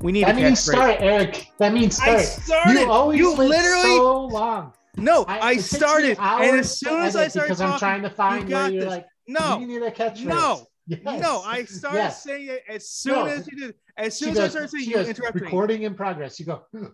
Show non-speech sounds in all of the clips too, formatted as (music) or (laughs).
We need That a means catchphrase. start, Eric. That means start. I start. started. You always You wait literally- so long. No, I, it takes me started, and hours as soon as I started because talking, I'm trying to find where got you're this. like, no, you need a catchphrase. no, Yes. no, I started Yes. saying it as soon No. as you did. As She soon as I started saying, she you goes, interrupted me. recording in progress. You go, (laughs)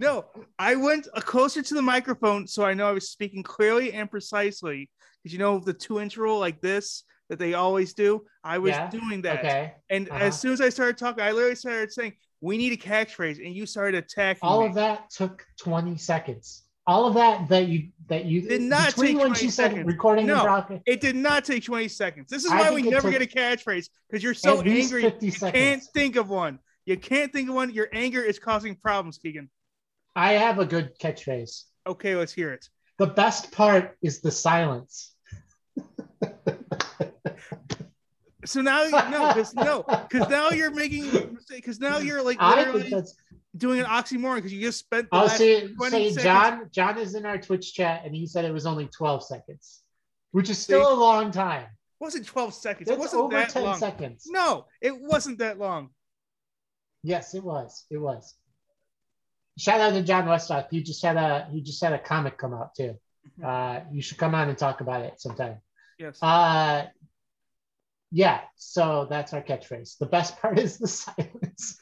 No, I went closer to the microphone so I know I was speaking clearly and precisely. Because you know the two inch rule like this that they always do. I was Yeah, doing that, okay. and uh-huh. as soon as I started talking, I literally started saying, "We need a catchphrase," and you started attacking All me. of that took 20 seconds. All of that that you that you Did not take 20 she said seconds. recording No. It did not take 20 seconds. This is I why we never get a catchphrase because you're so angry. You seconds. can't think of one. You can't think of one. Your anger is causing problems, Keegan. I have a good catchphrase. Okay, let's hear it. The best part is the silence. So now, no, because no, because now you're making, because now you're like literally doing an oxymoron because you just spent the Oh, last see, 20 see seconds. John, John is in our Twitch chat and he said it was only 12 seconds, which is still a long time. It wasn't 12 seconds. it wasn't over that 10 long. seconds. No, it wasn't that long. Yes, it was. It was. Shout out to John Westhoff. He just had a he just had a comic come out too. Uh, you should come on and talk about it sometime. Yes. Uh, yeah. So that's our catchphrase. The best part is the (laughs) silence.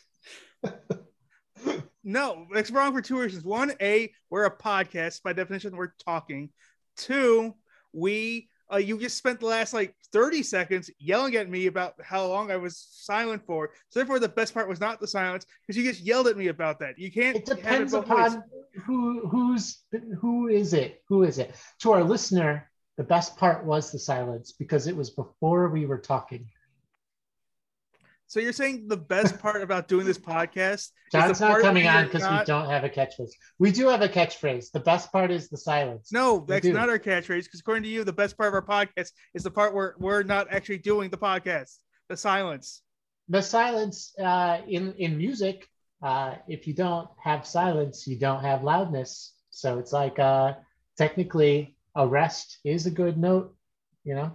No, it's wrong for two reasons. One, A, we're a podcast. By definition, we're talking. Two, we uh, you just spent the last like 30 seconds yelling at me about how long I was silent for. So therefore, the best part was not the silence because you just yelled at me about that. You can't It depends ways. upon who who's who is it? Who is it? To our listener, the best part was the silence because it was before we were talking. So you're saying the best (laughs) part about doing this podcast is John's not coming on because we don't have a catchphrase. We do have a catchphrase. The best part is the silence. No, that's not our catchphrase. Because according to you, the best part of our podcast is the part where we're not actually doing the podcast. The silence. The silence uh, in in music. Uh, if you don't have silence, you don't have loudness. So it's like uh, technically a rest is a good note. You know,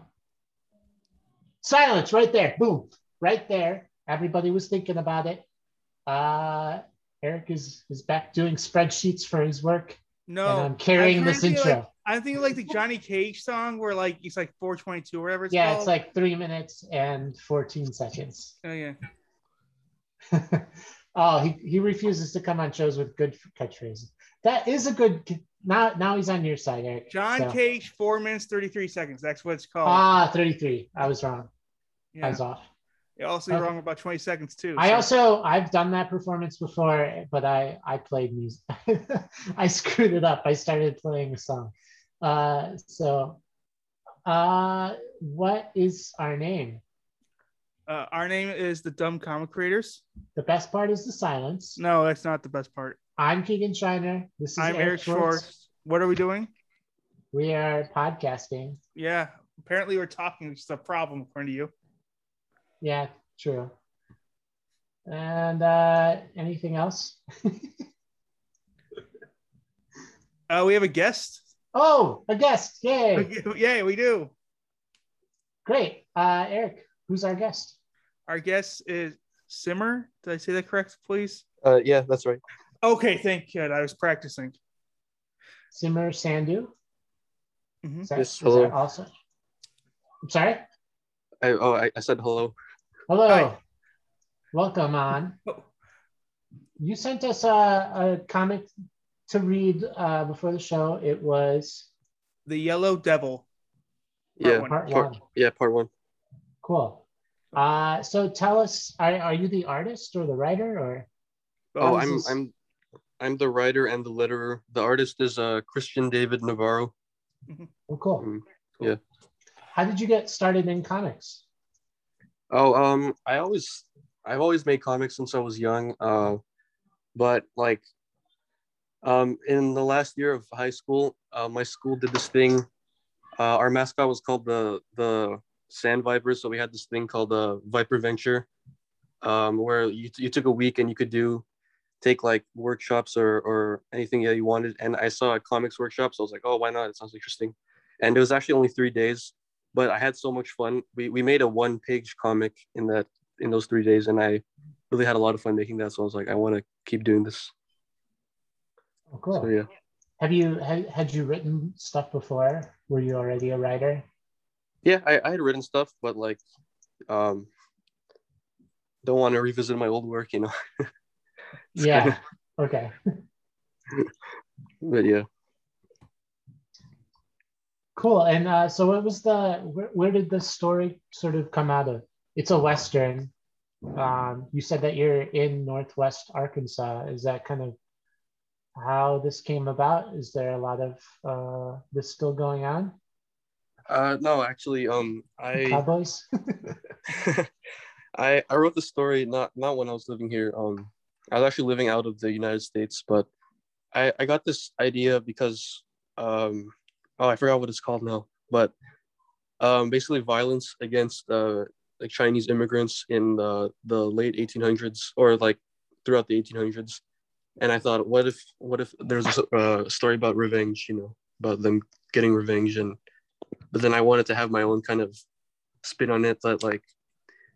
silence right there. Boom, right there. Everybody was thinking about it. Uh, Eric is is back doing spreadsheets for his work, No, and I'm carrying I'm this intro. Like, I'm thinking like the Johnny Cage song where like it's like 422 or whatever it's yeah, called. it's like three minutes and 14 seconds. oh yeah. (laughs) oh, he, he refuses to come on shows with good catchphrases. That is a good. Now now he's on your side, Eric. John So- Cage, four minutes 33 seconds. That's what it's called. Ah, 33. I was wrong. Yeah. I was off. You're also okay. wrong about 20 seconds too. I so- also I've done that performance before, but I I played music. (laughs) I screwed it up. I started playing a song. Uh, so, uh, what is our name? uh, our name is the Dumb Comic Creators. The best part is the silence. No, that's not the best part. I'm Keegan Shiner. This is I'm Eric, Eric Schwartz. Schwartz. What are we doing? We are podcasting. Yeah, apparently we're talking, which is a problem according to you. Yeah, true. And uh, anything else? (laughs) Uh, we have a guest. oh, a guest! Yay! (laughs) yeah, we do. Great. Uh, Eric, who's our guest? Our guest is Simmer. Did I say that correct, please? Uh, yeah, that's right. Okay, thank you. I was practicing. Simmer Sandu. Mhm. Is that- Yes, is that also. I'm sorry. I, oh, I, I said hello. Hello. Hi. Welcome on. Oh. You sent us a, a comic to read uh, before the show. It was The Yellow Devil. Part yeah, one. part part, one. yeah, part one. Cool. Uh, so tell us, are, are you the artist or the writer or? Oh, I'm this- I'm I'm the writer and the letterer. The artist is uh Christian David Navarro. Oh, cool. Mm, yeah. How did you get started in comics? Oh, um, I always I've always made comics since I was young. Uh, but like, um, in the last year of high school, uh, my school did this thing. Uh, our mascot was called the the Sand Vipers, so we had this thing called the Viper Venture, um, where you you took a week and you could do take like workshops or or anything that you wanted. And I saw a comics workshop, so I was like, oh, why not? It sounds interesting. And it was actually only three days, but I had so much fun. We we made a one page comic in that in those three days, and I really had a lot of fun making that. So I was like, I want to keep doing this. Oh, cool. So yeah. Have you had, had you written stuff before? Were you already a writer? Yeah, I, I had written stuff, but like, um, don't want to revisit my old work, you know. (laughs) Yeah. Okay. but yeah. Cool. And uh, so, what was the where, where did the story sort of come out of? It's a western. Um, you said that you're in Northwest Arkansas. Is that kind of how this came about? Is there a lot of uh, this still going on? Uh, no, actually, um, I Cowboys. (laughs) (laughs) I I wrote the story not not when I was living here. Um, I was actually living out of the United States, but I I got this idea because um oh I forgot what it's called now, but um basically violence against uh like Chinese immigrants in the the late 1800s or like throughout the 1800s, and I thought what if what if there's a uh, story about revenge, you know, about them getting revenge and but then I wanted to have my own kind of spin on it that like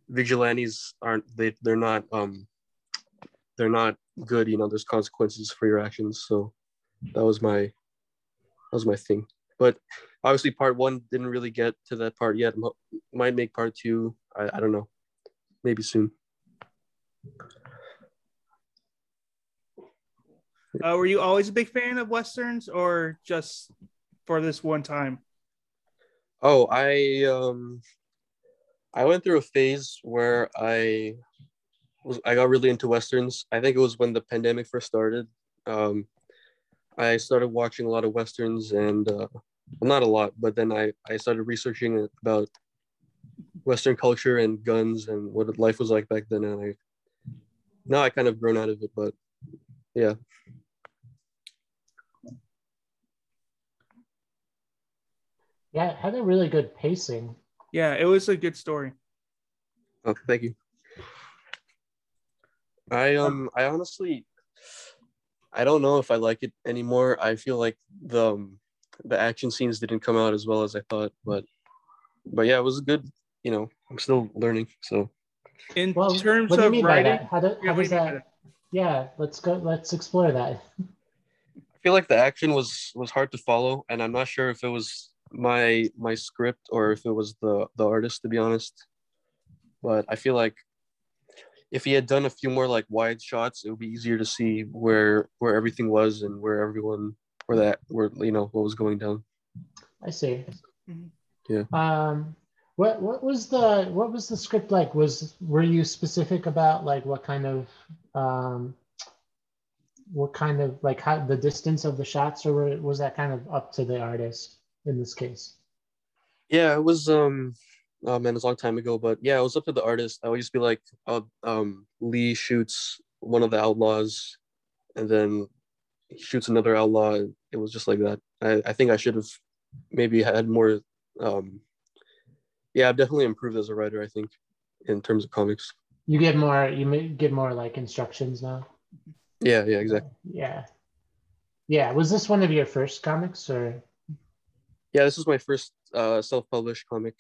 vigilantes aren't they they're not um they're not good you know there's consequences for your actions. So that was my that was my thing. But obviously part one didn't really get to that part yet. Might make part two. I, I don't know. Maybe soon. Uh, were you always a big fan of westerns, or just for this one time? oh i um i went through a phase where i was i got really into westerns i think it was when the pandemic first started um i started watching a lot of westerns and uh well, not a lot but then i i started researching about western culture and guns and what life was like back then and i now i kind of grown out of it but yeah yeah, it had a really good pacing. Yeah, it was a good story. Oh, thank you. I um I honestly I don't know if I like it anymore. I feel like the um, the action scenes didn't come out as well as I thought, but but yeah, it was good. You know, I'm still learning. So In Well, terms what do you of mean by writing, that? How, do, how what does do you that? Yeah, let's go. Let's explore that. I feel like the action was was hard to follow, and I'm not sure if it was my my script or if it was the the artist to be honest. But I feel like if he had done a few more like wide shots, it would be easier to see where where everything was and where everyone where that where you know what was going down. I see. Mhm. Yeah. Um, what what was the what was the script like? Was were you specific about like what kind of um, what kind of like how the distance of the shots, or were, was that kind of up to the artist in this case? Yeah, it was um oh man, it was a long time ago, but yeah, it was up to the artist. I would just be like, uh, um, Lee shoots one of the outlaws, and then he shoots another outlaw. It was just like that. I, I think I should have maybe had more. Um, yeah, I've definitely improved as a writer. I think in terms of comics. You get more. You get more like instructions now. Yeah, yeah, exactly. Yeah, yeah. Was this one of your first comics, or? Yeah, this was my first uh, self-published comic.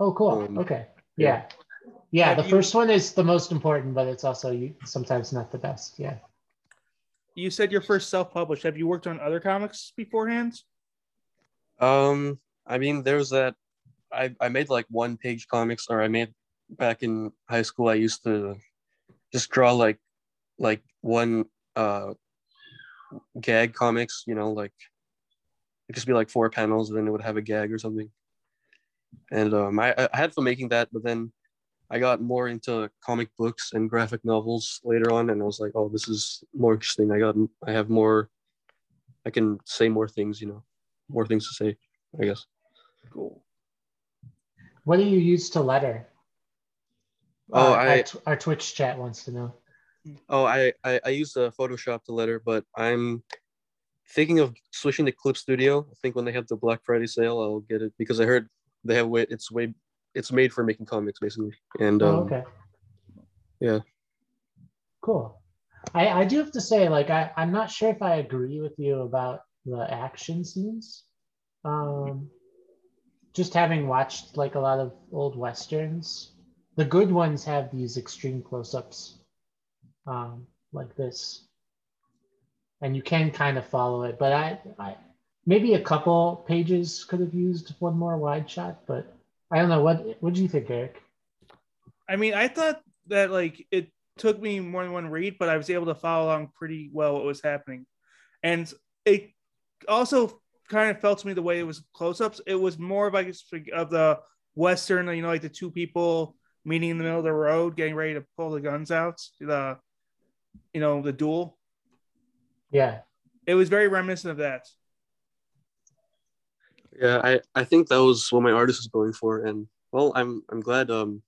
Oh, cool. Um, okay. yeah. Yeah. Yeah. The you- first one is the most important, but it's also you- sometimes not the best. Yeah. you said your first self-published. Have you worked on other comics beforehand? Um, I mean, there's that. I I made like one page comics, or I made back in high school. I used to just draw like like one uh gag comics. You know, like it'd just be like four panels, and then it would have a gag or something. And um, I I had fun making that, but then I got more into comic books and graphic novels later on, and I was like, oh, this is more interesting. I got I have more. I can say more things, you know, more things to say. I guess. Cool. What do you use to letter? Oh, Uh, I- our, our Twitch chat wants to know. Oh, I, I, I use uh, Photoshop to letter, but I'm thinking of switching to Clip Studio. I think when they have the Black Friday sale, I'll get it because I heard they have way it's way it's made for making comics basically. And um, oh, okay. yeah. Cool. I, I do have to say, like, I, I'm not sure if I agree with you about the action scenes. Um, just having watched like a lot of old westerns, the good ones have these extreme close-ups um, like this, and you can kind of follow it. But I, I maybe a couple pages could have used one more wide shot, but I don't know. What what do you think, Eric? I mean, I thought that like it took me more than one read, but I was able to follow along pretty well what was happening, and it also kind of felt to me the way it was close-ups. It was more of like of the western, you know, like the two people meeting in the middle of the road, getting ready to pull the guns out, the you know the duel. Yeah, it was very reminiscent of that. Yeah, I, I think that was what my artist was going for, and well, I'm I'm glad um,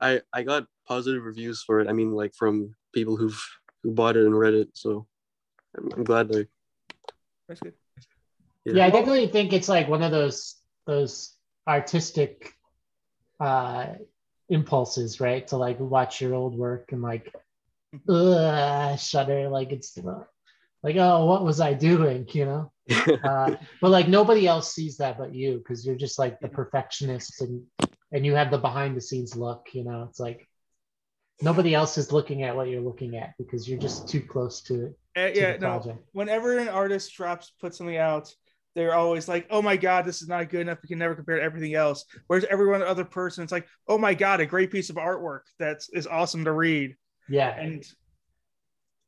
I I got positive reviews for it. I mean, like from people who've who bought it and read it, so I'm, I'm glad they. That's good. Yeah. yeah, I definitely think it's like one of those those artistic uh impulses, right? To like watch your old work and like ugh, shudder, like it's like oh, what was I doing? You know. (laughs) uh, but like nobody else sees that but you because you're just like the perfectionist and and you have the behind the scenes look you know? It's like nobody else is looking at what you're looking at because you're just too close to it uh, yeah no. whenever an artist drops put something out they're always like oh my god this is not good enough. We can never compare to everything else. Whereas everyone other person it's like oh my god a great piece of artwork that's is awesome to read. Yeah. And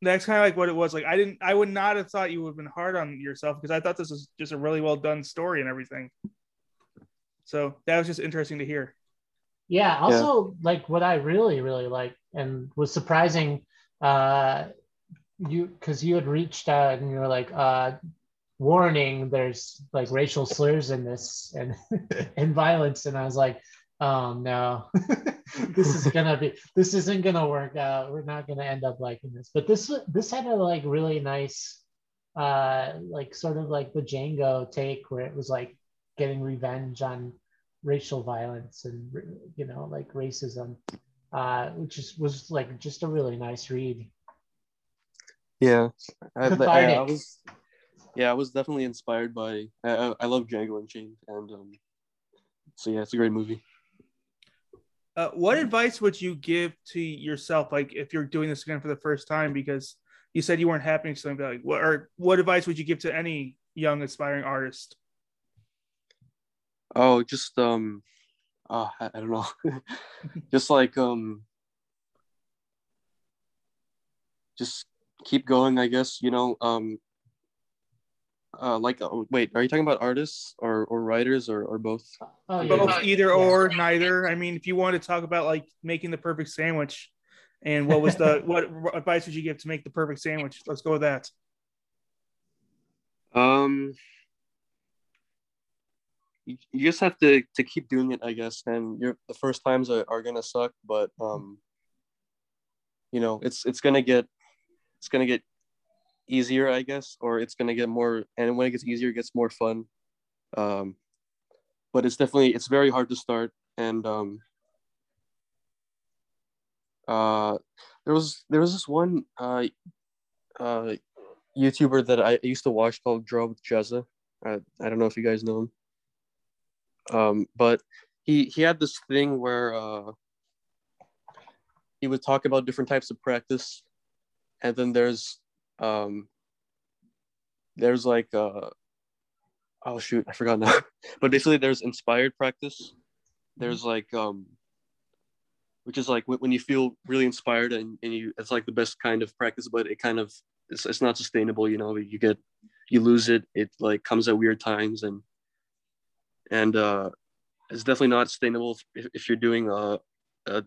that's kind of like what it was. Like I didn't, I would not have thought you would have been hard on yourself because I thought this was just a really well done story and everything. So that was just interesting to hear. Yeah. Also, yeah. like what I really, really like and was surprising, uh, you because you had reached out and you were like, uh, warning, there's like racial slurs in this and (laughs) and violence, and I was like, oh no. (laughs) This is gonna be (laughs) this isn't gonna work out. We're not gonna end up liking this. But this this had a like really nice uh like sort of like the django take where it was like getting revenge on racial violence and you know like racism uh which is was like just a really nice read. Yeah. I, I, I was yeah i was definitely inspired by i, I love django unchained and um so yeah it's a great movie uh, what advice would you give to yourself, like if you're doing this again for the first time? Because you said you weren't happy, something like what or what advice would you give to any young aspiring artist? Oh, just um, uh, I, I don't know, (laughs) just like um, just keep going. I guess you know um, uh, like uh, wait are you talking about artists or, or writers or, or both? Oh, yeah. both either or neither. I mean if you want to talk about like making the perfect sandwich and what was the (laughs) what advice would you give to make the perfect sandwich? Let's go with that. Um you, you just have to to keep doing it i guess. And you're the first times are, are gonna suck but um you know it's it's gonna get it's gonna get easier, I guess, or it's gonna get more. And when it gets easier, it gets more fun. Um, but it's definitely it's very hard to start. And um, uh, there was there was this one uh, uh, YouTuber that I used to watch called Draw with Jezza. I, I don't know if you guys know him. Um, but he he had this thing where uh, he would talk about different types of practice, and then there's um, there's like uh, oh shoot, I forgot now. (laughs) but basically, there's inspired practice. There's like um, which is like when you feel really inspired and, and you it's like the best kind of practice, but it kind of it's, it's not sustainable. You know, you get you lose it. It like comes at weird times and and uh, it's definitely not sustainable if, if you're doing a, a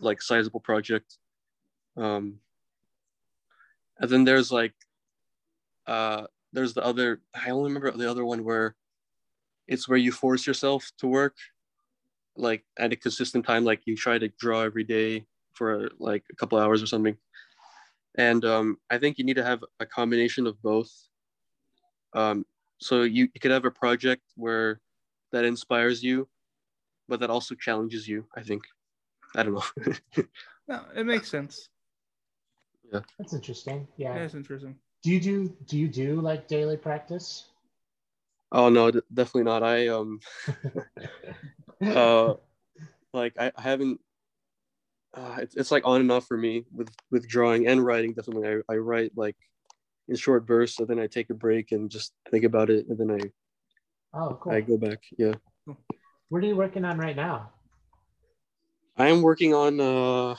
like sizable project. Um, and then there's like uh there's the other i only remember the other one where it's where you force yourself to work like at a consistent time like you try to draw every day for like a couple hours or something. And um, i think you need to have a combination of both. Um, so you, you could have a project where that inspires you but that also challenges you i think. I don't know. (laughs) No it makes sense yeah. That's interesting. Yeah. That's interesting. Do you do do you do like daily practice? Oh no, d- definitely not. I um (laughs) uh like I, I haven't uh, it's, it's like on and off for me with with drawing and writing. Definitely, I, I write like in short bursts, so then I take a break and just think about it, and then I Oh, cool. I go back. Yeah, What are you working on right now? I am working on. uh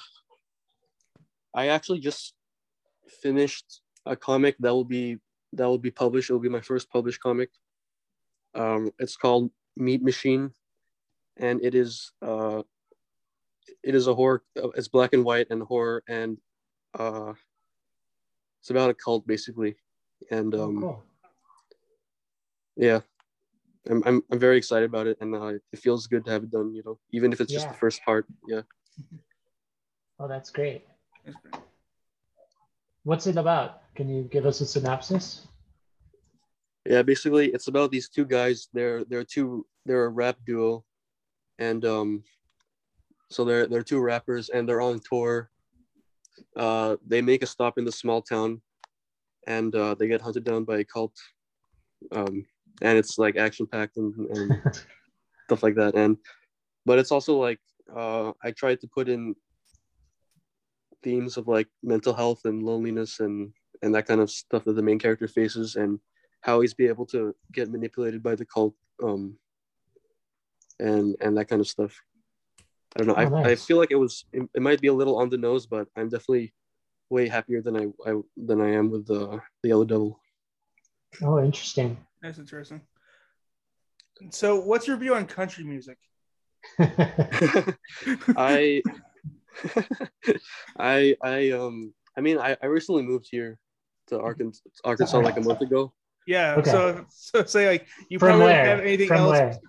I actually just finished a comic that will be that will be published. It will be my first published comic. Um, it's called Meat Machine, and it is uh, it is a horror. It's black and white and horror, and uh, it's about a cult basically. And Oh, um, cool. yeah, I'm, I'm I'm very excited about it, and uh, it feels good to have it done. You know, even if it's just the first part. Yeah. (laughs) Oh, that's great. That's great. What's it about? Can you give us a synopsis? Yeah, basically it's about these two guys. They're they're two they're a rap duo, and um, so they're they're two rappers and they're on tour. Uh, they make a stop in the small town, and uh, they get hunted down by a cult. Um, and it's like action packed and, and (laughs) stuff like that. And but it's also like uh, I tried to put in themes of like mental health and loneliness and and that kind of stuff that the main character faces and how he's be able to get manipulated by the cult um and and that kind of stuff i don't know Oh, I, I feel like it was it, it might be a little on the nose but i'm definitely way happier than i, I than i am with the the yellow devil Oh, interesting. That's interesting. So, what's your view on country music? (laughs) (laughs) i (laughs) i i um i mean i, I recently moved here to arkansas arkansas like a month ago Yeah. Okay. So, so say like you From probably don't where? have anything From else. where?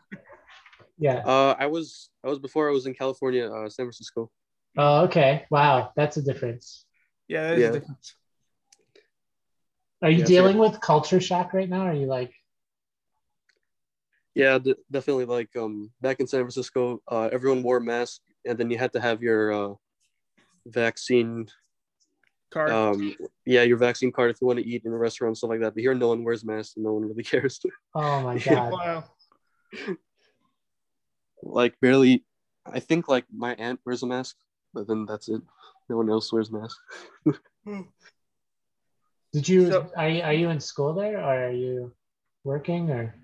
Yeah. uh i was i was before i was in california uh san francisco Oh, okay. Wow, that's a difference. Yeah, that is Yeah. a difference. Are you Yeah, so- dealing with culture shock right now? Are you like, Yeah, d- definitely. Like um, back in San Francisco, uh, everyone wore masks, and then you had to have your uh, vaccine. Card. Um, yeah, your vaccine card if you want to eat in a restaurant and stuff like that. But here, no one wears masks, and no one really (laughs) cares. oh my god? wow. like barely. I think like my aunt wears a mask, but then that's it. No one else wears masks. Did you So- are you are you in school there or are you working or?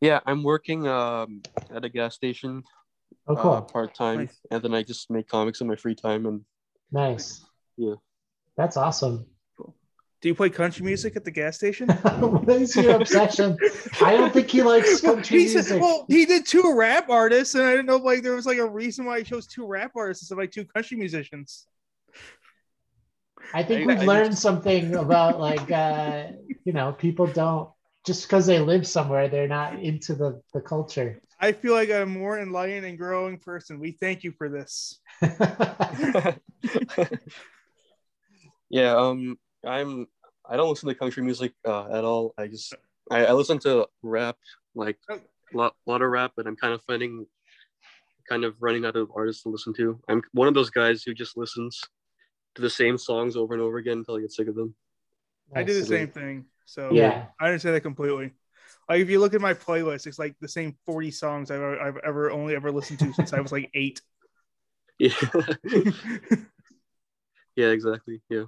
Yeah, I'm working um, at a gas station Oh, uh, part time, Nice. and then I just make comics in my free time. And nice. Yeah. That's awesome. Do you play country music at the gas station? (laughs) what is your obsession? I don't think he likes (laughs) country he said- music. well, he did two rap artists, and I didn't know like there was like a reason why he chose two rap artists instead of like two country musicians. I think I- we've I learned something about like uh, you know people don't just because they live somewhere they're not into the the culture. I feel like I'm a more enlightened and growing person. We thank you for this. (laughs) yeah um i'm i don't listen to country music uh, at all i just I, I listen to rap like a lot, lot of rap but i'm kind of finding kind of running out of artists to listen to i'm one of those guys who just listens to the same songs over and over again until i get sick of them I do the same thing. So Yeah. I understand that completely. Like if you look at my playlist, it's like the same 40 songs I've, I've ever only ever listened to since I was like eight. (laughs) yeah yeah exactly yeah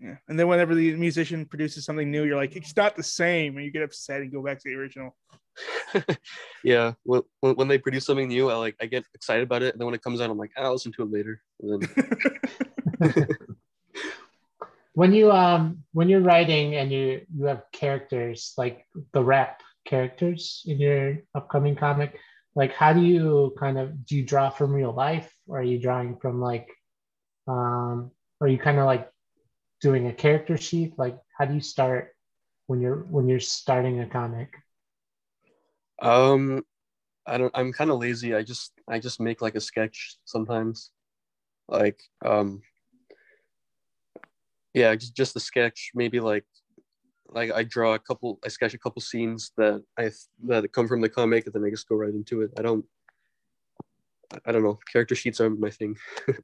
Yeah. And then whenever the musician produces something new, you're like, it's not the same. And you get upset and go back to the original. (laughs) yeah when, when they produce something new i like i get excited about it and then when it comes out i'm like i'll listen to it later and then (laughs) when you um when you're writing and you you have characters like the rap characters in your upcoming comic like how do you kind of do you draw from real life or are you drawing from like um are you kind of like doing a character sheet like how do you start when you're when you're starting a comic Um, I don't. I'm kind of lazy. I just I just make like a sketch sometimes, like um. Yeah, just just a sketch. Maybe like, like I draw a couple. I sketch a couple scenes that I that come from the comic, and then I just go right into it. I don't. I don't know. Character sheets are my thing.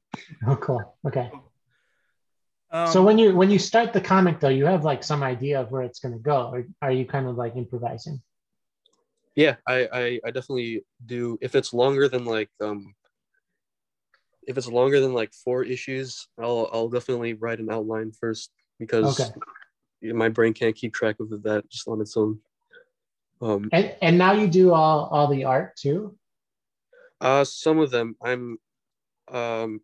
(laughs) oh cool okay Um, so when you when you start the comic though you have like some idea of where it's going to go or are you kind of like improvising Yeah, I, I I definitely do. If it's longer than like um, if it's longer than like four issues, I'll I'll definitely write an outline first because Okay. my brain can't keep track of that just on its own. Um, And and now you do all all the art too. uh, some of them I'm, um,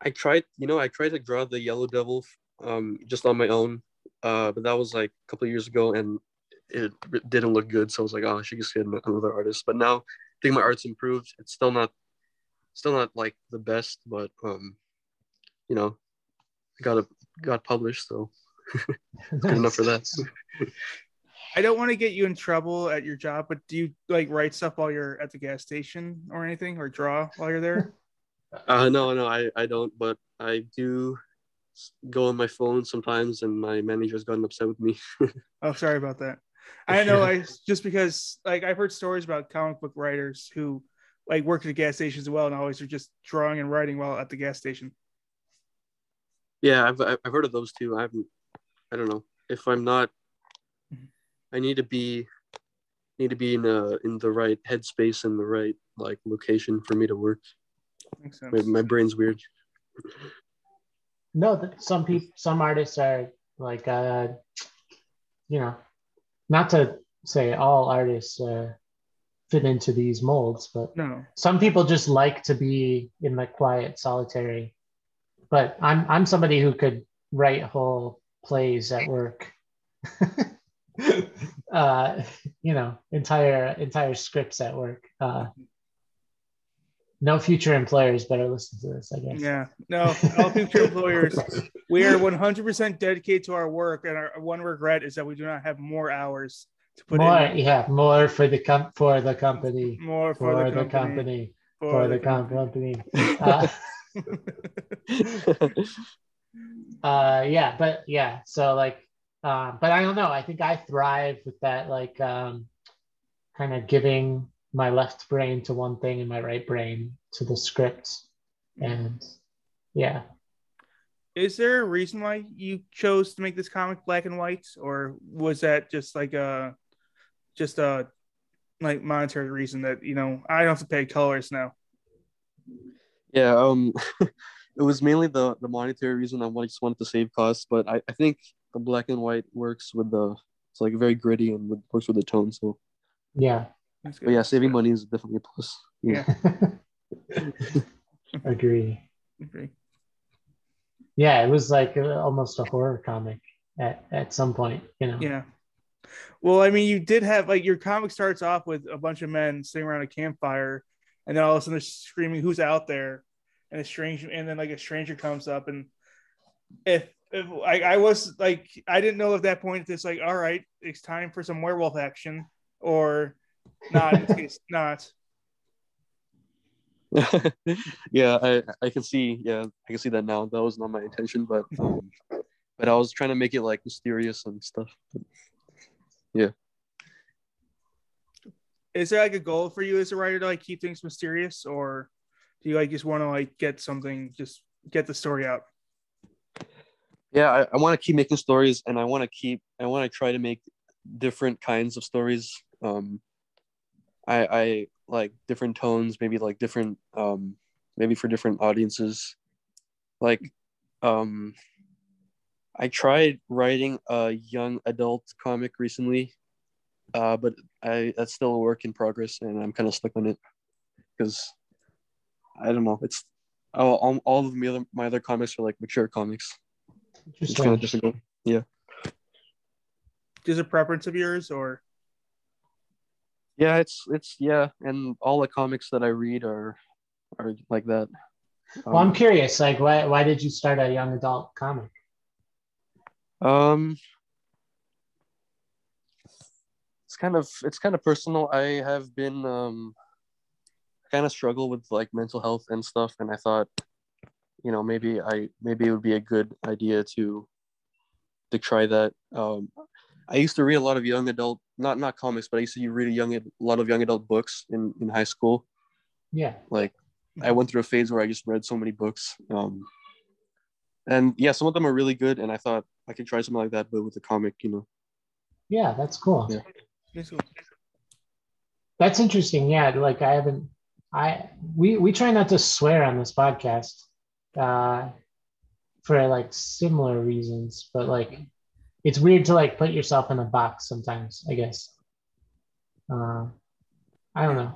I tried, you know, I tried to draw the Yellow Devil, um, just on my own, uh, but that was like a couple of years ago, and it didn't look good. So I was like, oh, I should just get another artist. But now I think my art's improved. It's still not, still not like the best, but um, you know, got a got published, so (laughs) good enough for that. (laughs) I don't want to get you in trouble at your job, but do you like write stuff while you're at the gas station or anything, or draw while you're there? (laughs) Uh, no, no, I, I don't, but I do go on my phone sometimes, and my manager's gotten upset with me. Oh, sorry about that. I know, I just because like I've heard stories about comic book writers who like work at the gas stations as well, and always are just drawing and writing while at the gas station. yeah, I've I've heard of those too. I haven't. I don't know if I'm not. I need to be need to be in a in the right headspace and the right like location for me to work. Makes My, sense. my brain's weird. No, some people, some artists are like, uh, you know, not to say all artists uh, fit into these molds, but No, some people just like to be in the quiet, solitary. But I'm I'm somebody who could write whole plays at work. (laughs) uh, you know, entire entire scripts at work. Uh, no future employers better listen to this, I guess. yeah, no. All future employers, we are 100% dedicated to our work, and our one regret is that we do not have more hours to put more, in. yeah, more for the com- for the company, More for, for, the, company, for for the the com- company. (laughs) Uh, uh, yeah, but yeah, so like, uh, but I don't know. I think I thrive with that, like, um, kind of giving my left brain to one thing and my right brain to the script, and yeah. Is there a reason why you chose to make this comic black and white, or was that just like a, just a, like monetary reason that you know I don't have to pay colors now? yeah, um, (laughs) it was mainly the the monetary reason. I just wanted to save costs, but I, I think the black and white works with the it's like very gritty and with, works with the tone. So, Yeah, but yeah, saving money is definitely a plus. Yeah. (laughs) agree. Okay. Yeah, it was like uh, almost a horror comic at, at some point, you know. Yeah. Well, I mean, you did have like your comic starts off with a bunch of men sitting around a campfire, and then all of a sudden they're screaming, "Who's out there?" And a strange, and then like a stranger comes up, and if if I, I was like, I didn't know at that point it's like, all right, it's time for some werewolf action, or not. in this case, (laughs) not. (laughs) yeah, I I can see. Yeah, I can see that now. That was not my intention, but um, but I was trying to make it like mysterious and stuff. Is there like a goal for you as a writer to like keep things mysterious, or do you like just want to like get something, just get the story out? Yeah, I, I want to keep making stories, and I want to keep. I want to try to make different kinds of stories. Um, I I like different tones, maybe like different um, maybe for different audiences. Like, um, I tried writing a young adult comic recently, uh, but I that's still a work in progress, and I'm kind of stuck on it because I don't know. It's all, all, all of my other my other comics are like mature comics. It's kind of Interesting. difficult. Is a preference of yours, or Yeah, it's it's yeah, and all the comics that I read are are like that. Well, I'm Um, curious, like, why, why did you start a young adult comic? Um, it's kind of it's kind of personal. I have been um kind of struggle with like mental health and stuff, and I thought, you know, maybe I maybe it would be a good idea to to try that. Um, I used to read a lot of young adult, not not comics, but I used to read a young a lot of young adult books in in high school. Yeah. like I went through a phase where I just read so many books. Um, and yeah, some of them are really good, and I thought I could try something like that, but with a comic, you know. Yeah, that's cool. Yeah. That's interesting. Yeah, like I haven't I we we try not to swear on this podcast, uh, for like similar reasons, but like it's weird to like put yourself in a box sometimes. I guess. Uh, I don't know.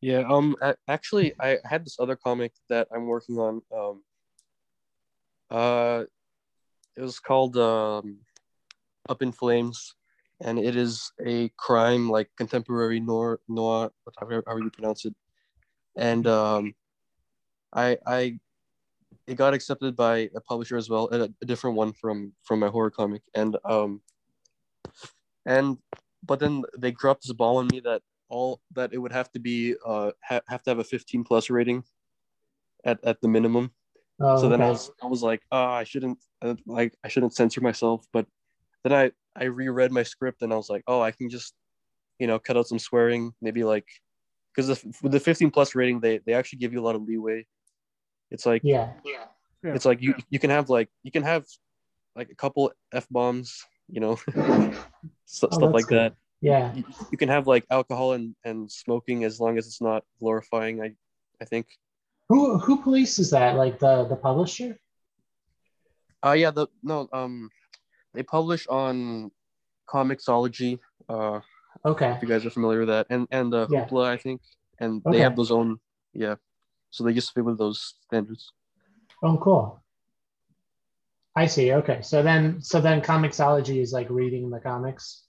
Yeah. Um. Actually, I had this other comic that I'm working on. Um. Uh, it was called um, Up in Flames, and it is a crime like contemporary noir, noir, however however you pronounce it. And um, I I it got accepted by a publisher as well, a, a different one from from my horror comic, and um, and but then they dropped this ball on me that all that it would have to be uh ha- have to have a 15 plus rating at, at the minimum Oh, so then I was I was like, oh, I shouldn't uh, like I shouldn't censor myself. But then I I reread my script and I was like, oh, I can just you know cut out some swearing, maybe like because with the 15 plus rating, they they actually give you a lot of leeway. It's like yeah. Yeah. it's like you you can have like you can have like a couple f bombs, you know, (laughs) so, Oh, stuff like cool. that. Yeah. You, you can have like alcohol and and smoking as long as it's not glorifying. I I think. Who who polices that? Like the the publisher? Uh yeah, the no um they publish on Comixology. Uh Okay. if you guys are familiar with that. And and uh Yeah. Hoopla, I think. And Okay. they have those own yeah. So they just fit with those standards. Oh, cool. I see. Okay. So then so then Comixology is like reading the comics.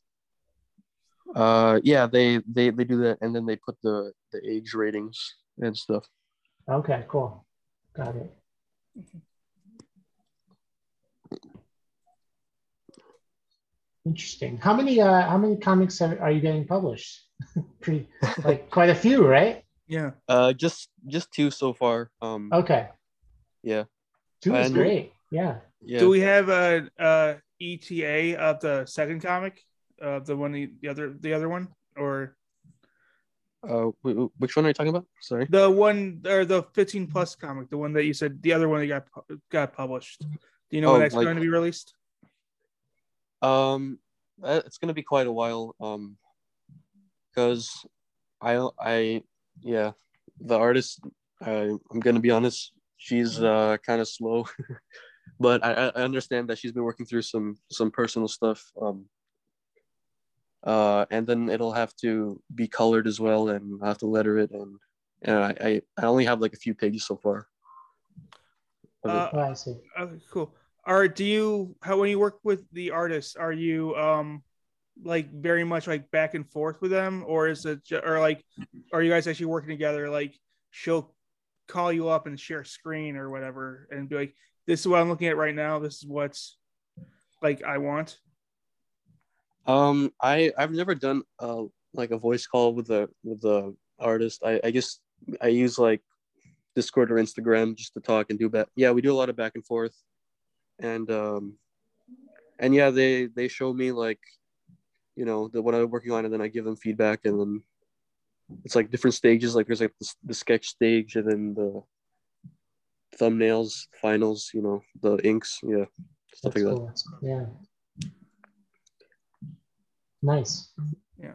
Uh yeah, they they they do that and then they put the the age ratings and stuff. Okay, cool. Got it. Interesting. How many uh how many comics are, are you getting published? (laughs) Pretty like quite a few, right? Yeah. Uh just just two so far. Um Okay. yeah. Two is And- great. Yeah. Yeah. Do we have a, a ETA of the second comic? Uh, the one the, the other the other one or uh wh- wh- which one are you talking about? Sorry. the one or the 15 plus comic, the one that you said the other one that got got published. Do you know Oh, when that's like- going to be released? Um, uh, it's gonna be quite a while. Um, because I I yeah, the artist. I I'm gonna be honest. She's uh kind of slow, (laughs) but I I understand that she's been working through some some personal stuff. Um. Uh, and then it'll have to be colored as well, and I have to letter it, and and I I, I only have like a few pages so far. Uh, Oh, I see. Okay, cool. Are do you how when you work with the artists, are you um like very much like back and forth with them, or is it ju- or like are you guys actually working together? Like she'll call you up and share a screen or whatever, and be like, "This is what I'm looking at right now. This is what's like I want." Um, I I've never done uh like a voice call with the with the artist. I I just I use like Discord or Instagram just to talk and do back. Yeah, we do a lot of back and forth, and um, and yeah, they they show me like, you know, the what I'm working on, and then I give them feedback, and then it's like different stages. Like there's like the, the sketch stage, and then the thumbnails, finals. You know, the inks. Yeah, stuff That's like that. Yeah. Nice. Yeah.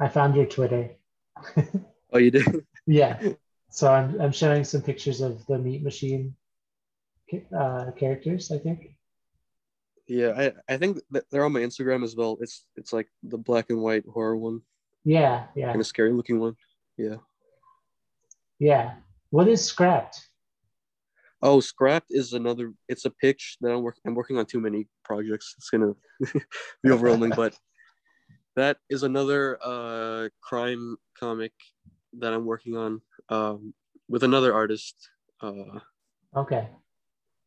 I found your Twitter. (laughs) Oh, you did. Yeah. So I'm I'm showing some pictures of the Meat Machine uh, characters. I think. Yeah, I, I think they're on my Instagram as well. It's it's like the black and white horror one, Yeah. Yeah. kind of scary looking one. Yeah. Yeah. What is scrapped? Oh, Scrapped is another. It's a pitch that I'm working. I'm working on too many projects. It's gonna (laughs) be overwhelming, but that is another uh crime comic that I'm working on um with another artist. Uh, Okay.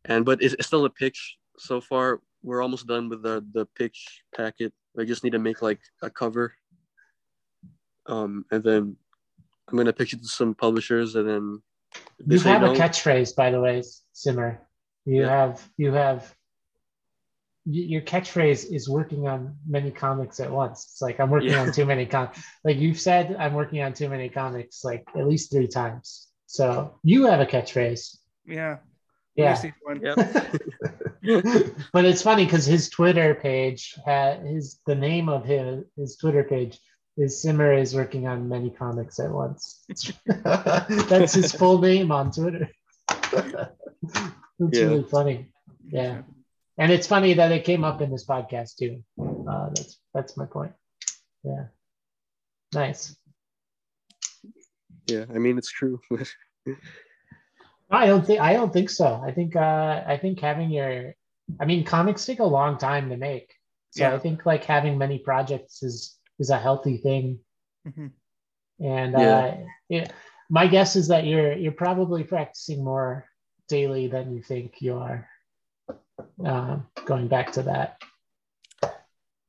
and but it's, it's still a pitch so far. We're almost done with the the pitch packet. I just need to make like a cover. Um, and then I'm gonna pitch it to some publishers, and then You say have a catchphrase, by the way, Simmer. You Yeah. have you have your catchphrase is working on many comics at once. It's like I'm working Yeah. on too many com like you've said I'm working on too many comics like at least three times. So you have a catchphrase. Yeah. Yeah. Let me see one. Yep. (laughs) but it's funny because his Twitter page had his the name of his his Twitter page is Simmer is working on many comics at once. That's (laughs) his full name on Twitter. It's Yeah. really funny. Yeah. And it's funny that it came up in this podcast too. Uh, that's that's my point. Yeah. Nice. Yeah, I mean it's true. (laughs) I don't think I don't think so. I think uh I think having your I mean comics take a long time to make. So Yeah. I think like having many projects is is a healthy thing. Mhm. And Yeah. uh it, my guess is that you're you're probably practicing more daily than you think you are. Um, going back to that.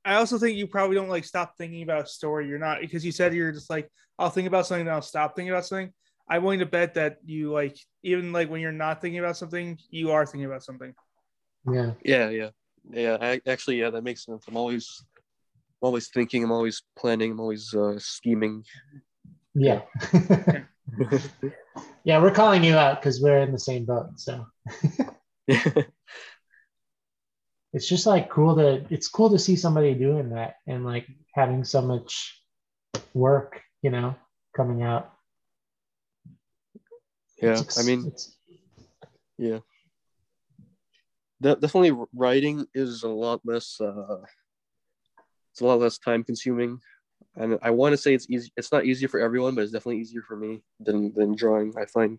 I also think you probably don't like stop thinking about a story. You're not because you said you're just like I'll think about something, then I'll stop thinking about something. I'm willing to bet that you like even like when you're not thinking about something, you are thinking about something. Yeah. yeah, yeah, yeah. I, actually, yeah, that makes sense. I'm always, I'm always thinking. I'm always planning. I'm always uh, scheming. Yeah. (laughs) yeah, we're calling you out because we're in the same boat. So (laughs) it's just like cool to it's cool to see somebody doing that and like having so much work you know coming out yeah, I mean, it's, yeah. De- definitely, writing is a lot less. Uh, it's a lot less time consuming, and I want to say it's easy. It's not easier for everyone, but it's definitely easier for me than than drawing. I find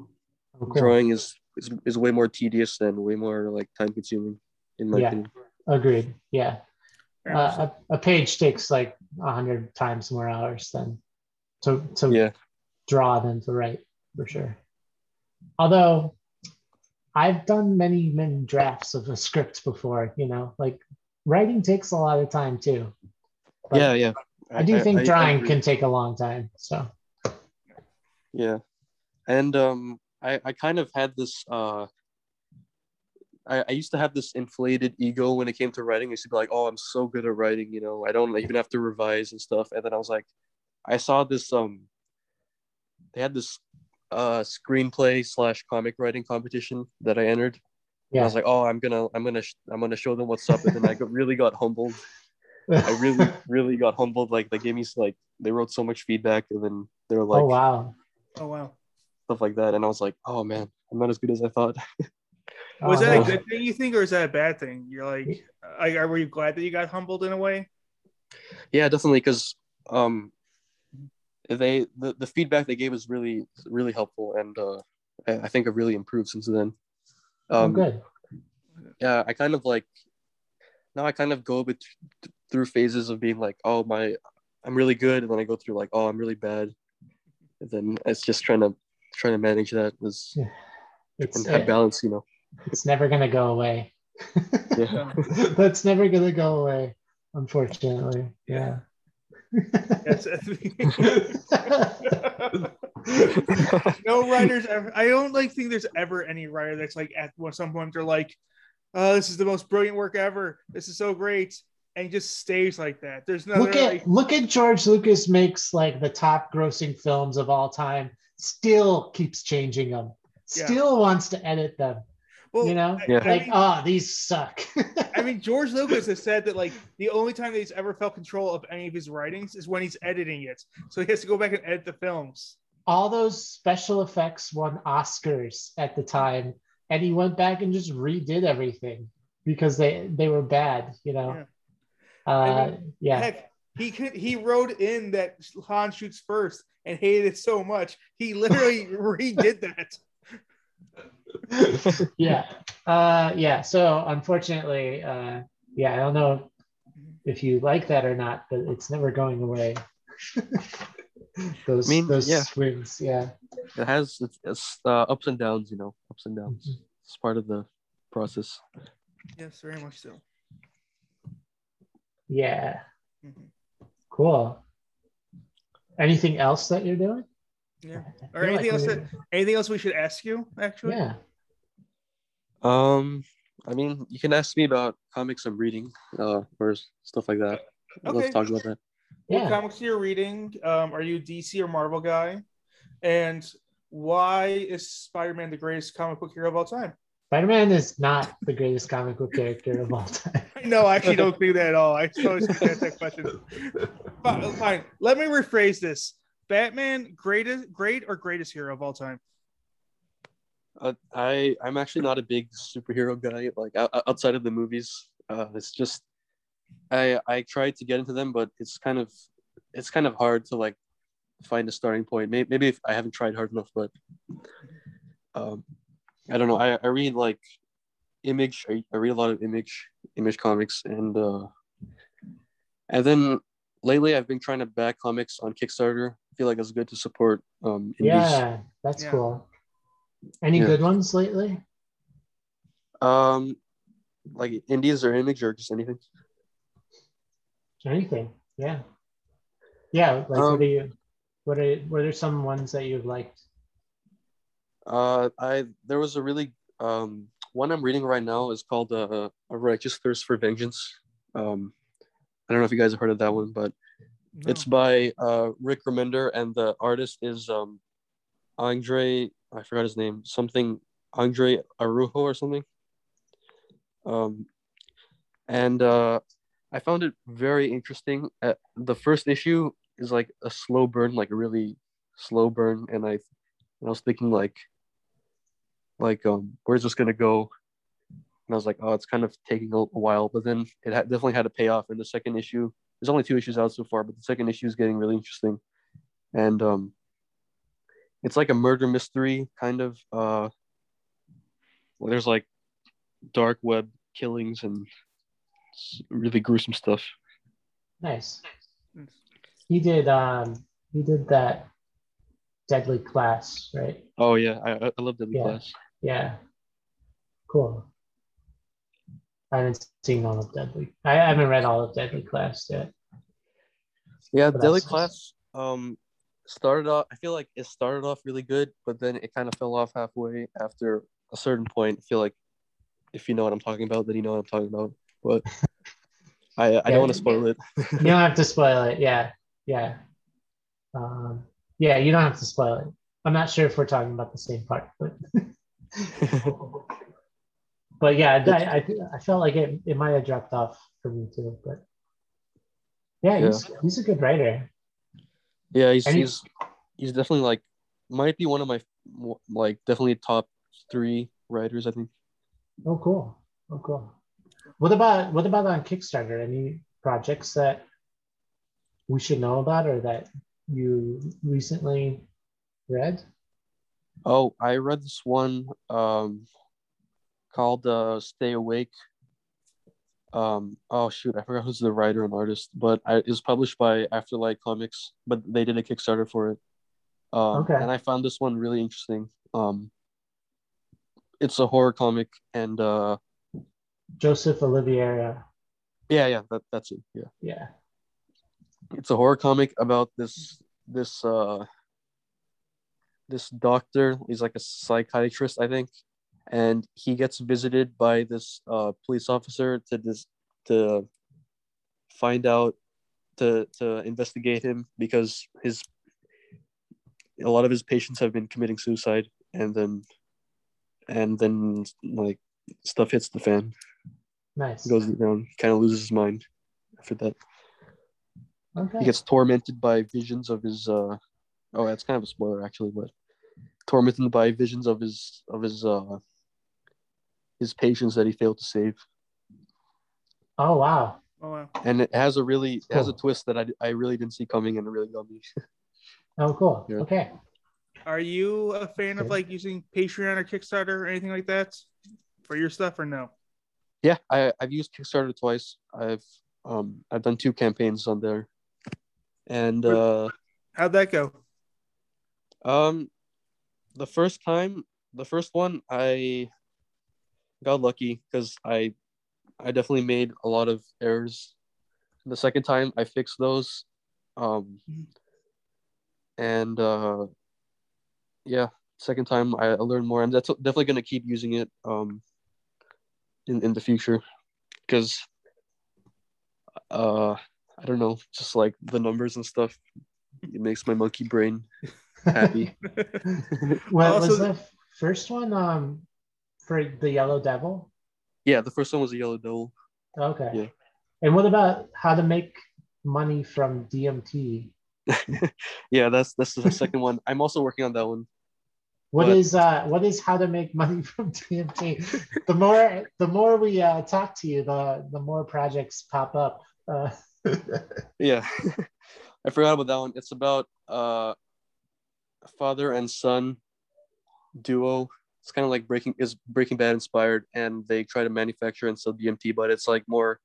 oh, cool. drawing is, is is way more tedious and way more like time consuming, in my Yeah. opinion. agreed yeah uh, a, a page takes like a hundred times more hours than to to Yeah, draw than to write for sure although i've done many many drafts of a script before you know like writing takes a lot of time too But yeah, yeah. I do think I drawing agree. can take a long time. So Yeah. And um I, I kind of had this uh I, I used to have this inflated ego when it came to writing. I used to be like, oh, I'm so good at writing, you know, I don't even have to revise and stuff. And then I was like, I saw this um they had this uh screenplay slash comic writing competition that I entered. And I was like, oh, I'm gonna I'm gonna sh- I'm gonna show them what's up. And then I got, really got humbled. I really (laughs) really got humbled. Like they gave me like they wrote so much feedback and then they were like oh wow. Oh wow. stuff like that. And I was like, oh man, I'm not as good as I thought. (laughs) Was Oh, that no. a good thing you think, or is that a bad thing? You're like, like, are were you glad that you got humbled in a way? yeah definitely because um they the, the feedback they gave was really really helpful and uh I, I think i've really improved since then Oh, um good. yeah i kind of like now i kind of go bet- through phases of being like oh my i'm really good and then i go through like oh i'm really bad and then it's just trying to trying to manage that is It's and have balance you know it's never gonna go away. yeah (laughs) That's never gonna go away, unfortunately. Yeah. Yes. (laughs) no writers ever. I don't like think there's ever any writer that's like at some point they're like, "Oh, this is the most brilliant work ever. This is so great," and just stays like that. There's no look at like, look at George Lucas makes like the top grossing films of all time. Still keeps changing them. Yeah. Still wants to edit them. Well, you know, I- Yeah. I like mean- oh these suck. (laughs) I mean, George Lucas has said that like the only time that he's ever felt control of any of his writings is when he's editing it. So he has to go back and edit the films. all those special effects won Oscars at the time, and he went back and just redid everything because they they were bad, you know. Uh, I yeah, Heck, he could he wrote in that Han shoots first and hated it so much he literally (laughs) redid that. (laughs) yeah, uh, yeah. So unfortunately, uh, yeah, I don't know if you like that or not, but it's never going away. those I mean, those yeah. swings, yeah. it has it's, it's uh, ups and downs you know ups and downs it's part of the process Yes, very much so. Yeah, Mhm. cool. Anything else that you're doing? Yeah. Or anything like else that anything else we should ask you actually? Yeah. Um, I mean, you can ask me about comics I'm reading, uh, or stuff like that. Okay. Let's talk about that. What Yeah. comics you're reading? Um, are you a DC or Marvel guy? And why is Spider-Man the greatest comic book hero of all time? Spider-Man is not the greatest comic book character of all time. (laughs) No, I actually don't (laughs) think that at all. I totally get that question. (laughs) Fine, fine. Let me rephrase this. Batman, greatest, great or greatest hero of all time? Uh, I I'm actually not a big superhero guy. Like outside of the movies, uh, it's just I I tried to get into them, but it's kind of it's kind of hard to like find a starting point. Maybe, maybe I haven't tried hard enough, but um, I don't know. I, I read like image. I, I read a lot of image image comics, and uh, and then lately I've been trying to back comics on Kickstarter. I feel like it's good to support um, indies. Yeah, that's Yeah. cool. Any Yeah. good ones lately? Um, like indies or image or just anything. Anything? Yeah. Yeah. Like, Um, what are you? What are what are some ones that you've liked? Uh, I there was a really um one I'm reading right now is called uh, a righteous thirst for vengeance. Um, I don't know if you guys have heard of that one, but No. it's by uh Rick Remender and the artist is um Andre I forgot his name something Andre Araujo or something. Um, and uh, I found it very interesting. Uh, the first issue is like a slow burn, like a really slow burn, and I, and I was thinking like, like um, where's this gonna go? And I was like, oh, it's kind of taking a, while, but then it had, definitely had to pay off. And the second issue, there's only two issues out so far, but the second issue is getting really interesting, and um, it's like a murder mystery kind of. Uh, well, there's like dark web killings and really gruesome stuff. Nice. He did. Um, he did that Deadly Class, right? Oh yeah, I I I love Deadly Yeah. Class. Yeah. Cool. I haven't seen all of Deadly. I haven't read all of Deadly Class yet. Yeah, But Deadly Class um started off. I feel like it started off really good, but then it kind of fell off halfway after a certain point. I feel like if you know what I'm talking about, then you know what I'm talking about. But I I Yeah. don't want to spoil it. You don't have to spoil it. Yeah. Yeah. Um, yeah, you don't have to spoil it. I'm not sure if we're talking about the same part, but (laughs) (laughs) but yeah, I, I, I felt like it, it might have dropped off for me too. But yeah, he's, he's a good writer. yeah, he's And he's he's definitely like might be one of my like definitely top three writers. I think. Oh, cool. Oh, cool. What about what about on Kickstarter? Any projects that we should know about or that you recently read? Oh, I read this one um called uh Stay Awake. Um oh shoot, I forgot who's the writer and artist, but I, it was published by Afterlight Comics, but they did a Kickstarter for it. Um Okay. and I found this one really interesting. Um it's a horror comic and uh Joseph Oliviera. yeah, yeah, that, that's it. Yeah. Yeah. it's a horror comic about this this uh this doctor he's like a psychiatrist i think and he gets visited by this uh police officer to this to find out to to investigate him because his a lot of his patients have been committing suicide and then and then like stuff hits the fan Nice. goes down kind of loses his mind after that okay. he gets tormented by visions of his uh oh that's kind of a spoiler actually but tormented by visions of his of his uh his patients that he failed to save oh wow. Oh wow. and it has a really it has a twist that I, I really didn't see coming and it really got me (laughs) Oh cool. Yeah. Okay. Are you a fan of like using Patreon or Kickstarter or anything like that for your stuff or no? yeah I, i've used kickstarter twice i've um i've done two campaigns on there and uh How'd that go? Um, the first time, the first one, I got lucky because I, I definitely made a lot of errors. The second time, I fixed those. Um, and uh, yeah, second time I learned more, and that's definitely gonna keep using it. Um, in in the future, because uh, I don't know, just like the numbers and stuff, it makes my monkey brain happy. (laughs) well, Also- was the first one? Um, for the Yellow Devil? Yeah, the first one was a Yellow Devil. Okay. Yeah. And what about how to make money from DMT? (laughs) yeah, that's that's the second one. I'm also working on that one. What But- is uh what is how to make money (laughs) from DMT? the more the more we uh, talk to you, the the more projects pop up. Uh, (laughs) Yeah, I forgot about that one. It's about uh, father and son duo. It's kind of like Breaking is Breaking Bad inspired, and they try to manufacture and sell DMT, but it's like more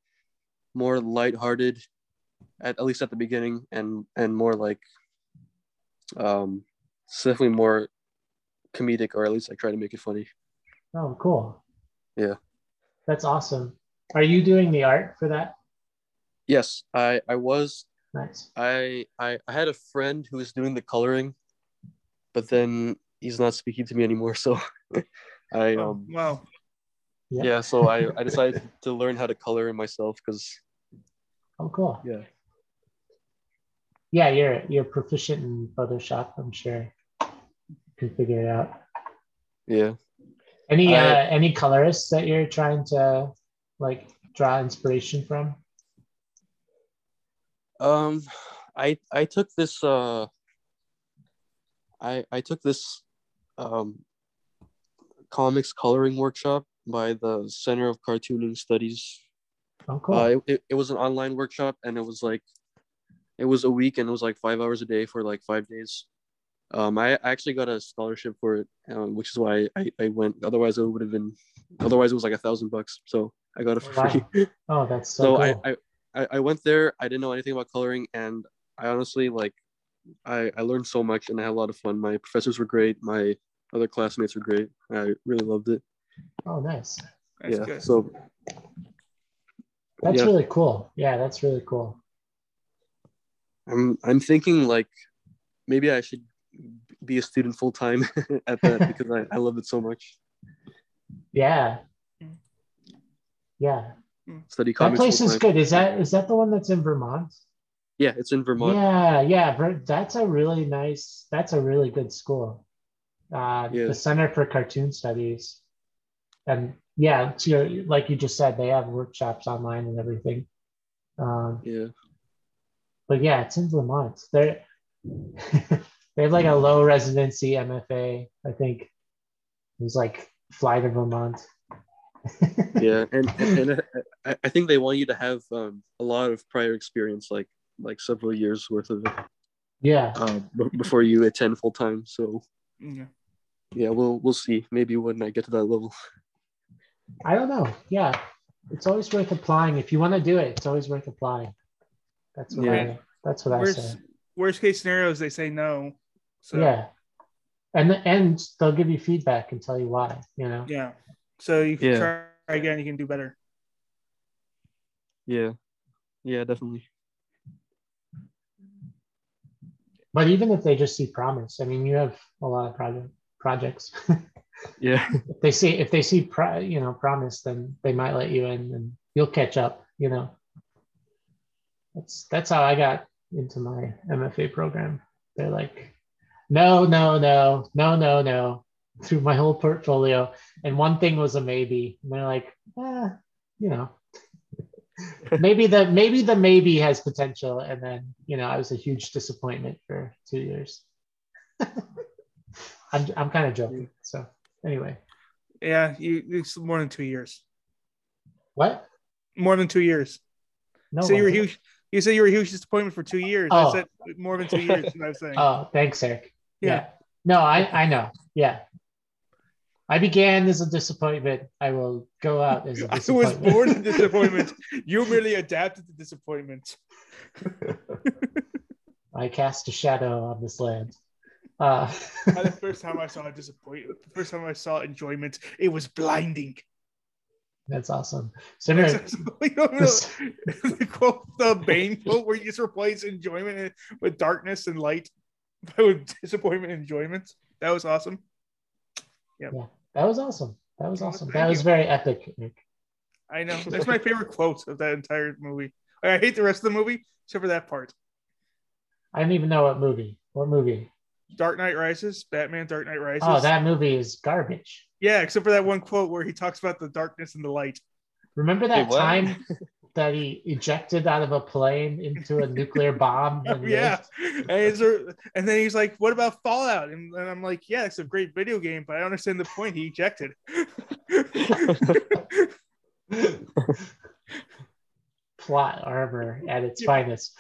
more lighthearted, at, at least at the beginning, and and more like um, it's definitely more comedic, or at least I try to make it funny. oh, cool. Yeah. That's awesome. Are you doing the art for that? Yes, I I was Nice. I, I I had a friend who was doing the coloring, but then he's not speaking to me anymore. So (laughs) I Oh, um wow. Yeah. yeah. So I I decided to learn how to color it myself because Oh, cool. yeah Yeah, you're you're proficient in Photoshop. I'm sure. You can figure it out. yeah Any I- uh any colorists that you're trying to like draw inspiration from? um I I took this uh I I took this um comics coloring workshop by the Center of Cartooning Studies. Oh, cool. Uh, it, it, was an online workshop and it was like it was a week and it was like five hours a day for like five days. Um i actually got a scholarship for it um, which is why I, I went. Otherwise it would have been otherwise it was like a thousand bucks. So i got it for Wow. free (laughs) oh, that's so, so cool. I, I I- i went there. I didn't know anything about coloring and i honestly like i i learned so much and i had a lot of fun. My professors were great. My other classmates were great i really loved it oh, nice. That's yeah good. so That's Yeah. really cool. Yeah, that's really cool. I'm I'm thinking like maybe I should be a student full time (laughs) at that because I, I love it so much. Yeah. Yeah. Study That place is good. Is that is that the one that's in Vermont? Yeah, it's in Vermont. Yeah, yeah. That's a really nice, that's a really good school. Uh, Yeah. The Center for Cartoon Studies. And yeah, it's your, like you just said, they have workshops online and everything. Um, Yeah. but yeah, it's in Vermont. They're, (laughs) they have like a low residency MFA, I think. It was like fly to Vermont. (laughs) Yeah, and and, and I, I think they want you to have um, a lot of prior experience, like like several years worth of it, Yeah. uh, b- before you attend full time. So Yeah. yeah, we'll we'll see. Maybe when I get to that level. I don't know. Yeah. It's always worth applying. If you want to do it, it's always worth applying. That's what Yeah. I that's what I say. Worst, worst case scenario is they say no. So Yeah. And and they'll give you feedback and tell you why, you know. yeah. So you can Yeah. try again. You can do better. Yeah, yeah, definitely. But even if they just see promise, I mean, you have a lot of project projects. (laughs) Yeah, if they see if they see pro, you know promise, then they might let you in, and you'll catch up. You know. That's that's how I got into my MFA program. They're like, no, no, no, no, no, no, through my whole portfolio, and one thing was a maybe. And they're like, eh, you know, maybe the maybe the maybe has potential, and then you know I was a huge disappointment for two years. (laughs) I'm I'm kind of joking. So anyway, Yeah. You it's more than two years. what? More than two years. No. so you were huge. You said you were a huge disappointment for two years. Oh. I said more than two years. I was saying. (laughs) Oh, thanks, Eric. Yeah. Yeah. No, I I know. Yeah. I began as a disappointment. I will go out as a (laughs) I was disappointment. born in (laughs) disappointment. you merely adapted to disappointment. (laughs) I cast a shadow on this land. Uh, the first time I saw a disappointment, the first time I saw enjoyment, it was blinding. that's awesome. So anyway, you know, this- the quote, the Bane quote, where you just replace enjoyment with darkness and light, with disappointment and enjoyment. That was awesome. That was awesome. That was awesome. thank That was you. very epic. Nick. I know that's my favorite quote of that entire movie. I hate the rest of the movie except for that part. I don't even know what movie. What movie? Dark Knight Rises, Batman Dark Knight Rises. Oh, that movie is garbage. Yeah, except for that one quote where he talks about the darkness and the light. Remember that Wait, time (laughs) that he ejected out of a plane into a nuclear (laughs) bomb? Oh, and yeah, lived? and, he's, and then he's like, "What about Fallout?" And, and I'm like, "Yeah, it's a great video game, but I don't understand the point. He ejected." (laughs) plot armor at its finest.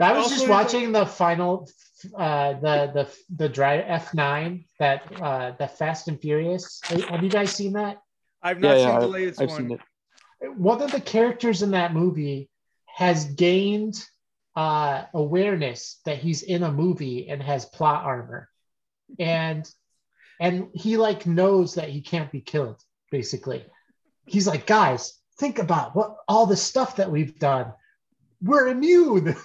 I was Also, just watching the final, uh, the the the drive F nine that uh, the Fast and Furious. Have you guys seen that? I've not yeah, seen the latest I've one. seen it. One of the characters in that movie has gained uh, awareness that he's in a movie and has plot armor, and and he like knows that he can't be killed. Basically, he's like, guys, think about what all the stuff that we've done. We're immune.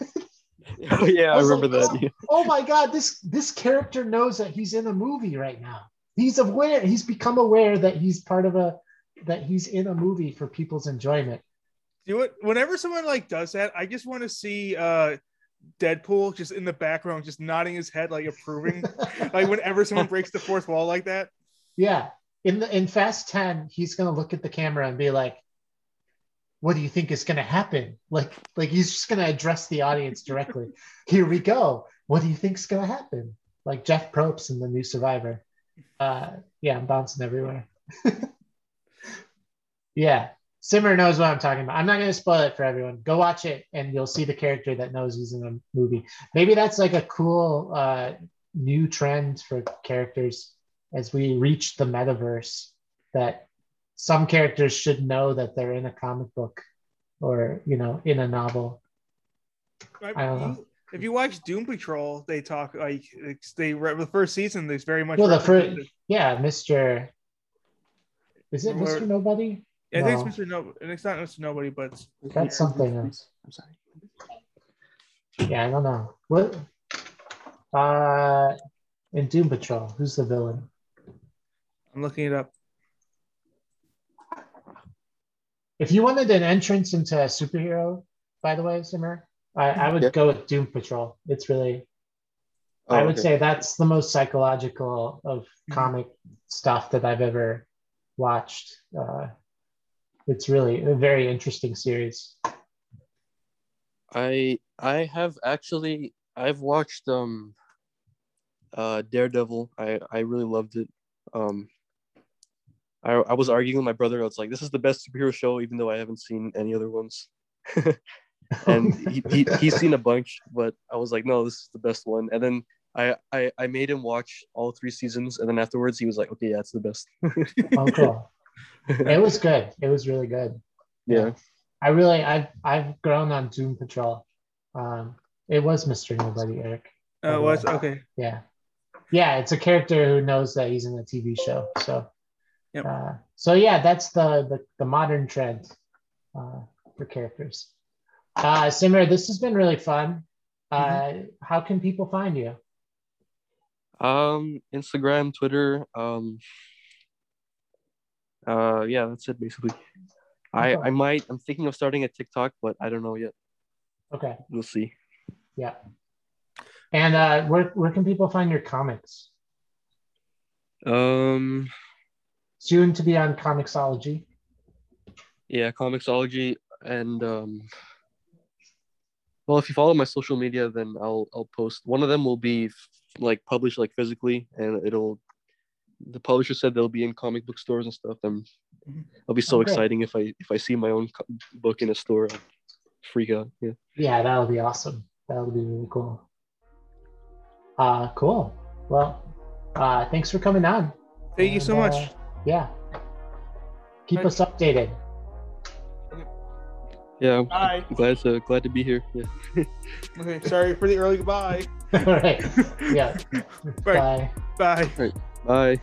Oh (laughs) (laughs) yeah, I was remember like, that. oh my god this this character knows that he's in a movie right now he's aware he's become aware that he's part of a that he's in a movie for people's enjoyment. Do it whenever someone like does that. I just want to see uh Deadpool just in the background, just nodding his head like approving. (laughs) like whenever someone breaks the fourth wall like that. yeah. In the in fast 10 he's gonna look at the camera and be like what do you think is gonna happen? Like like he's just gonna address the audience directly. (laughs) Here we go. What do you think's gonna happen? Like jeff probst in the new survivor. Uh yeah i'm bouncing everywhere (laughs) yeah. Simmer knows what i'm talking about. I'm not going to spoil it for everyone. Go watch it and you'll see the character that knows he's in a movie. Maybe that's like a cool uh new trend for characters as we reach the metaverse that some characters should know that they're in a comic book or you know in a novel. I don't know. If you watch Doom Patrol, they talk like it's, they the first season. There's very much well the first yeah mr is it Or- mr nobody I think No. it's Mr. No, and it's not Mr. Nobody, but it's, that's something else I'm sorry. yeah i don't know what uh in doom patrol who's the villain I'm looking it up. if you wanted an entrance into a superhero by the way simmer i, I would Yeah. go with doom patrol it's really Oh, I would okay. say that's the most psychological of comic stuff that I've ever watched. Uh, it's really a very interesting series. I I have actually I've watched um uh Daredevil. I I really loved it. Um I I was arguing with my brother. I was like, this is the best superhero show, even though I haven't seen any other ones. (laughs) and he, he he's seen a bunch, but I was like, no, this is the best one. And then I I, I made him watch all three seasons, and then afterwards he was like, okay, yeah, it's the best. (laughs) oh, cool. It was good. It was really good. yeah. I really, I've, I've grown on Doom Patrol. Um, it was Mr. Nobody, Eric. Uh, Oh, was okay. Yeah. Yeah, it's a character who knows that he's in a TV show. So, Yep. uh, so yeah, that's the, the, the modern trend uh, for characters. Uh, Simmer, this has been really fun. Uh, How can people find you? Um, Instagram, Twitter. Um, uh, yeah, that's it basically. I Okay. I might. I'm thinking of starting a TikTok, but I don't know yet. Okay. We'll see. Yeah. And uh, where, where can people find your comics? Um, Soon to be on Comixology. yeah, Comixology, and um, well, if you follow my social media, then I'll I'll post. One of them will be like published like physically, and it'll. The publisher said they'll be in comic book stores and stuff. And Mhm. it'll be so Oh, exciting if I if I see my own co- book in a store. I'll freak out. Yeah. Yeah, that'll be awesome. That'll be really cool. Uh, cool. Well, uh, thanks for coming on. Thank you so And, much. uh, yeah. Keep Right. us updated. Yeah, I'm Bye. glad to glad to be here. Yeah. (laughs) Okay, sorry for the early goodbye. (laughs) All right. Yeah. Right. (laughs) Bye. Bye. Bye.